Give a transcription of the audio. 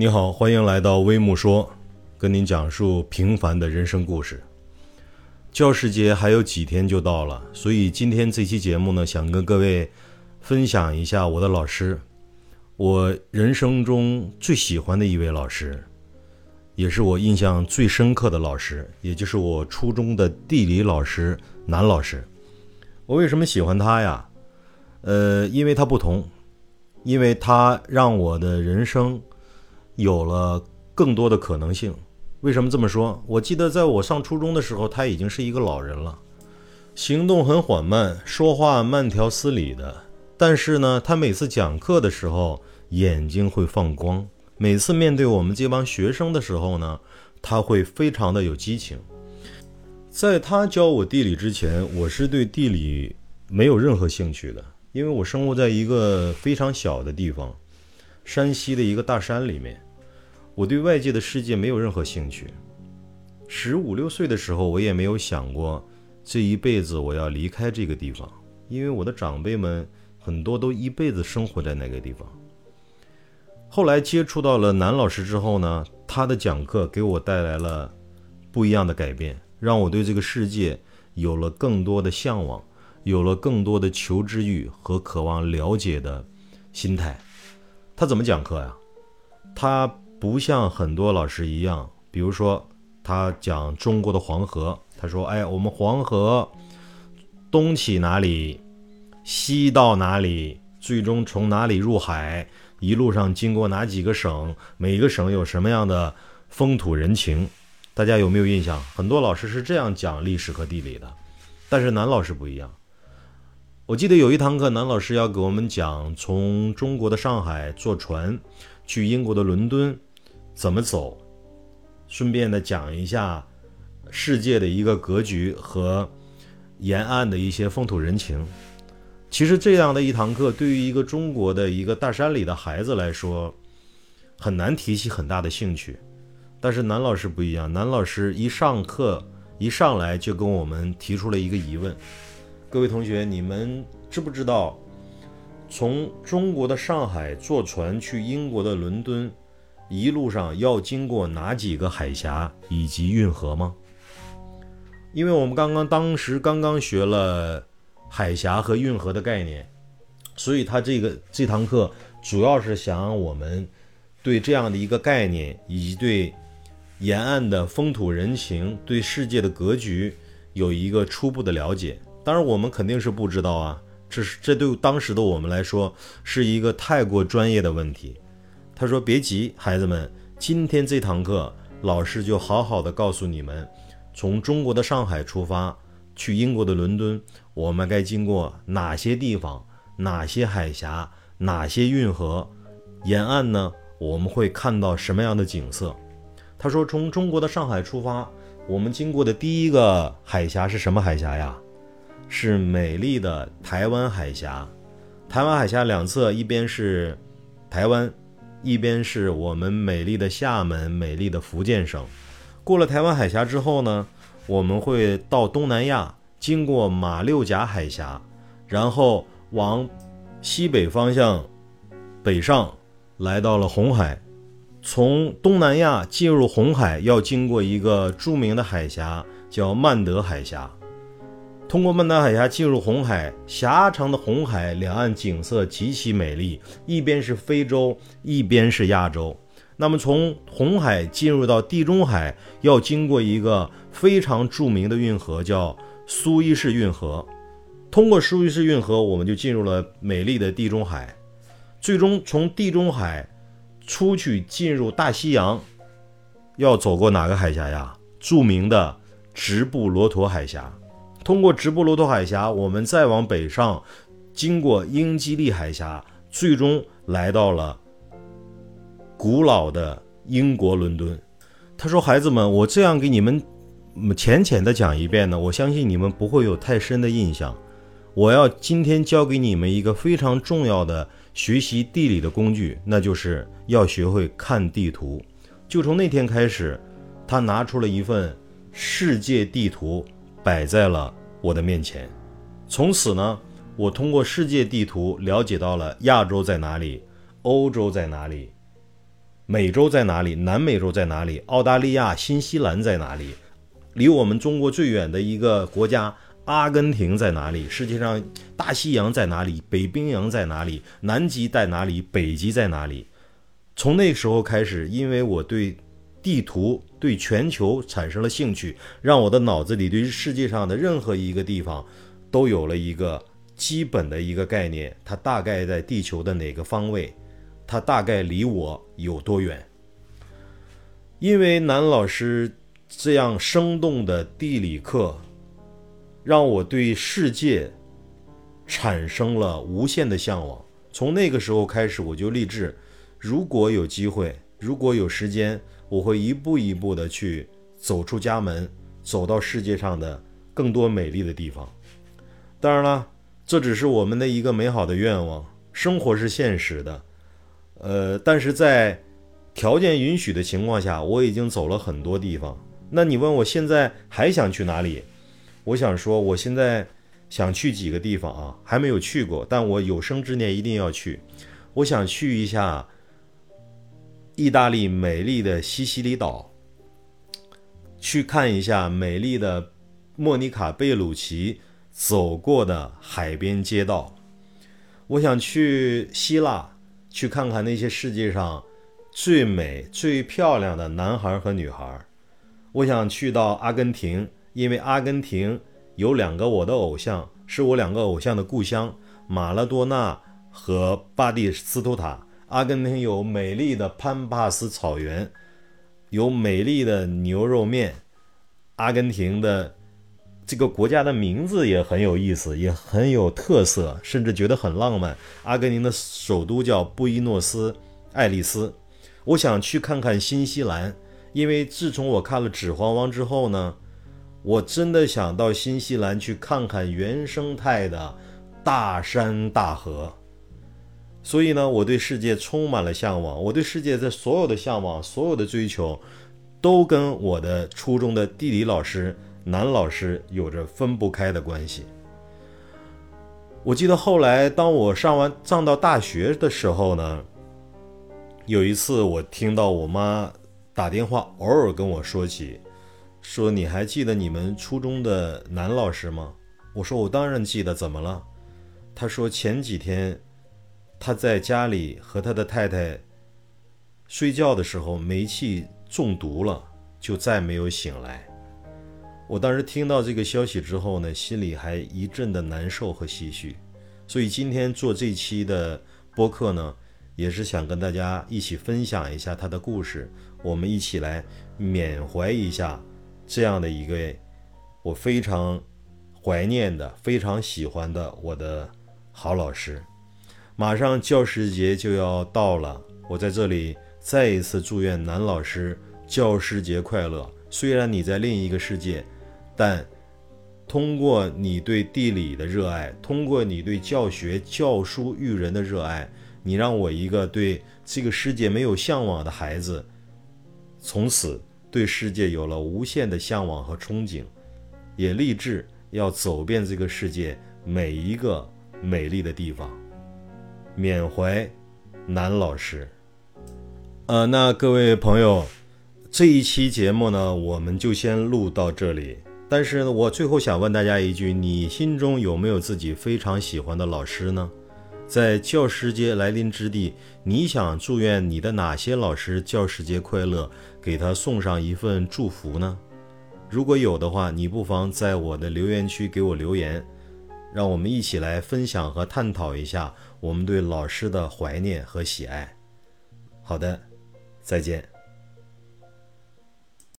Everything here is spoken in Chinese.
你好，欢迎来到微木说，跟您讲述平凡的人生故事。教师节还有几天就到了，所以今天这期节目呢，想跟各位分享一下我的老师，我人生中最喜欢的一位老师，也是我印象最深刻的老师，也就是我初中的地理老师男老师。我为什么喜欢他呀？呃，因为他不同，因为他让我的人生。有了更多的可能性，为什么这么说？我记得在我上初中的时候，他已经是一个老人了，行动很缓慢，说话慢条斯理的。但是呢，他每次讲课的时候眼睛会放光，每次面对我们这帮学生的时候呢，他会非常的有激情。在他教我地理之前，我是对地理没有任何兴趣的，因为我生活在一个非常小的地方，山西的一个大山里面。我对外界的世界没有任何兴趣。十五六岁的时候，我也没有想过这一辈子我要离开这个地方，因为我的长辈们很多都一辈子生活在那个地方。后来接触到了南老师之后呢，他的讲课给我带来了不一样的改变，让我对这个世界有了更多的向往，有了更多的求知欲和渴望了解的心态。他怎么讲课呀？他。不像很多老师一样，比如说他讲中国的黄河，他说：“哎，我们黄河东起哪里，西到哪里，最终从哪里入海，一路上经过哪几个省，每个省有什么样的风土人情，大家有没有印象？很多老师是这样讲历史和地理的，但是南老师不一样。我记得有一堂课，南老师要给我们讲从中国的上海坐船去英国的伦敦。”怎么走？顺便的讲一下世界的一个格局和沿岸的一些风土人情。其实这样的一堂课，对于一个中国的一个大山里的孩子来说，很难提起很大的兴趣。但是南老师不一样，南老师一上课一上来就跟我们提出了一个疑问：各位同学，你们知不知道从中国的上海坐船去英国的伦敦？一路上要经过哪几个海峡以及运河吗？因为我们刚刚当时刚刚学了海峡和运河的概念，所以他这个这堂课主要是想让我们对这样的一个概念，以及对沿岸的风土人情、对世界的格局有一个初步的了解。当然，我们肯定是不知道啊，这是这对当时的我们来说是一个太过专业的问题。他说：“别急，孩子们，今天这堂课，老师就好好的告诉你们，从中国的上海出发去英国的伦敦，我们该经过哪些地方、哪些海峡、哪些运河，沿岸呢？我们会看到什么样的景色？”他说：“从中国的上海出发，我们经过的第一个海峡是什么海峡呀？是美丽的台湾海峡。台湾海峡两侧，一边是台湾。”一边是我们美丽的厦门，美丽的福建省。过了台湾海峡之后呢，我们会到东南亚，经过马六甲海峡，然后往西北方向北上，来到了红海。从东南亚进入红海，要经过一个著名的海峡，叫曼德海峡。通过曼德海峡进入红海，狭长的红海两岸景色极其美丽，一边是非洲，一边是亚洲。那么从红海进入到地中海，要经过一个非常著名的运河，叫苏伊士运河。通过苏伊士运河，我们就进入了美丽的地中海。最终从地中海出去进入大西洋，要走过哪个海峡呀？著名的直布罗陀海峡。通过直布罗陀海峡，我们再往北上，经过英吉利海峡，最终来到了古老的英国伦敦。他说：“孩子们，我这样给你们浅浅的讲一遍呢，我相信你们不会有太深的印象。我要今天教给你们一个非常重要的学习地理的工具，那就是要学会看地图。就从那天开始，他拿出了一份世界地图，摆在了。”我的面前，从此呢，我通过世界地图了解到了亚洲在哪里，欧洲在哪里，美洲在哪里？南美洲在哪里？澳大利亚、新西兰在哪里？离我们中国最远的一个国家阿根廷在哪里？世界上大西洋在哪里？北冰洋在哪里？南极在哪里？北极在哪里？从那时候开始，因为我对地图、对全球产生了兴趣，让我的脑子里对世界上的任何一个地方都有了一个基本的一个概念，它大概在地球的哪个方位。它大概离我有多远？因为南老师这样生动的地理课，让我对世界产生了无限的向往。从那个时候开始，我就立志，如果有机会，如果有时间，我会一步一步的去走出家门，走到世界上的更多美丽的地方。当然了，这只是我们的一个美好的愿望。生活是现实的。呃，但是在条件允许的情况下，我已经走了很多地方。那你问我现在还想去哪里？我想说，我现在想去几个地方啊，还没有去过，但我有生之年一定要去。我想去一下意大利美丽的西西里岛，去看一下美丽的莫妮卡贝鲁奇走过的海边街道。我想去希腊。去看看那些世界上最美、最漂亮的男孩和女孩。我想去到阿根廷，因为阿根廷有两个我的偶像，是我两个偶像的故乡——马拉多纳和巴蒂斯图塔。阿根廷有美丽的潘帕斯草原，有美丽的牛肉面。阿根廷的。这个国家的名字也很有意思，也很有特色，甚至觉得很浪漫。阿根廷的首都叫布宜诺斯艾利斯。我想去看看新西兰，因为自从我看了《指环王》之后呢，我真的想到新西兰去看看原生态的大山大河。所以呢，我对世界充满了向往。我对世界的所有的向往，所有的追求，都跟我的初中的地理老师。男老师有着分不开的关系。我记得后来，当我上完上到大学的时候呢，有一次我听到我妈打电话，偶尔跟我说起，说你还记得你们初中的男老师吗？我说我当然记得，怎么了？他说前几天他在家里和他的太太睡觉的时候煤气中毒了，就再没有醒来。我当时听到这个消息之后呢，心里还一阵的难受和唏嘘，所以今天做这期的播客呢，也是想跟大家一起分享一下他的故事，我们一起来缅怀一下这样的一个我非常怀念的、非常喜欢的我的好老师。马上教师节就要到了，我在这里再一次祝愿南老师教师节快乐。虽然你在另一个世界。但通过你对地理的热爱，通过你对教学、教书育人的热爱，你让我一个对这个世界没有向往的孩子，从此对世界有了无限的向往和憧憬，也立志要走遍这个世界每一个美丽的地方。缅怀南老师。呃，那各位朋友，这一期节目呢，我们就先录到这里。但是呢，我最后想问大家一句：你心中有没有自己非常喜欢的老师呢？在教师节来临之际，你想祝愿你的哪些老师教师节快乐，给他送上一份祝福呢？如果有的话，你不妨在我的留言区给我留言，让我们一起来分享和探讨一下我们对老师的怀念和喜爱。好的，再见。